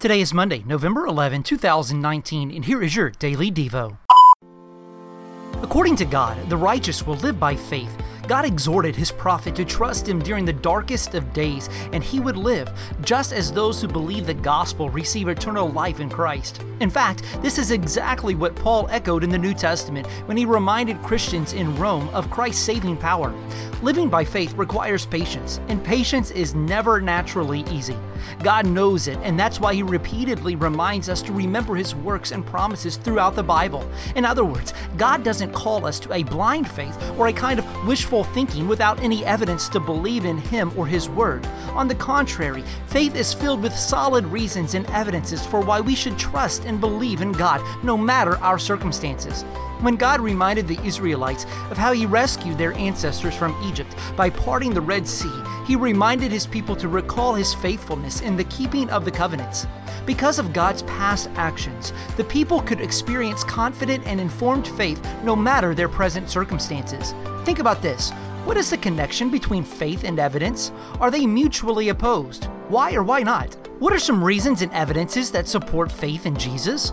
Today is Monday, November 11, 2019, and here is your Daily Devo. According to God, the righteous will live by faith. God exhorted his prophet to trust him during the darkest of days, and he would live, just as those who believe the gospel receive eternal life in Christ. In fact, this is exactly what Paul echoed in the New Testament when he reminded Christians in Rome of Christ's saving power. Living by faith requires patience, and patience is never naturally easy. God knows it, and that's why He repeatedly reminds us to remember His works and promises throughout the Bible. In other words, God doesn't call us to a blind faith or a kind of wishful thinking without any evidence to believe in Him or His Word. On the contrary, faith is filled with solid reasons and evidences for why we should trust and believe in God no matter our circumstances. When God reminded the Israelites of how He rescued their ancestors from Egypt by parting the Red Sea, He reminded His people to recall His faithfulness in the keeping of the covenants. Because of God's past actions, the people could experience confident and informed faith no matter their present circumstances. Think about this. What is the connection between faith and evidence? Are they mutually opposed? Why or why not? What are some reasons and evidences that support faith in Jesus?